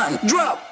one drop.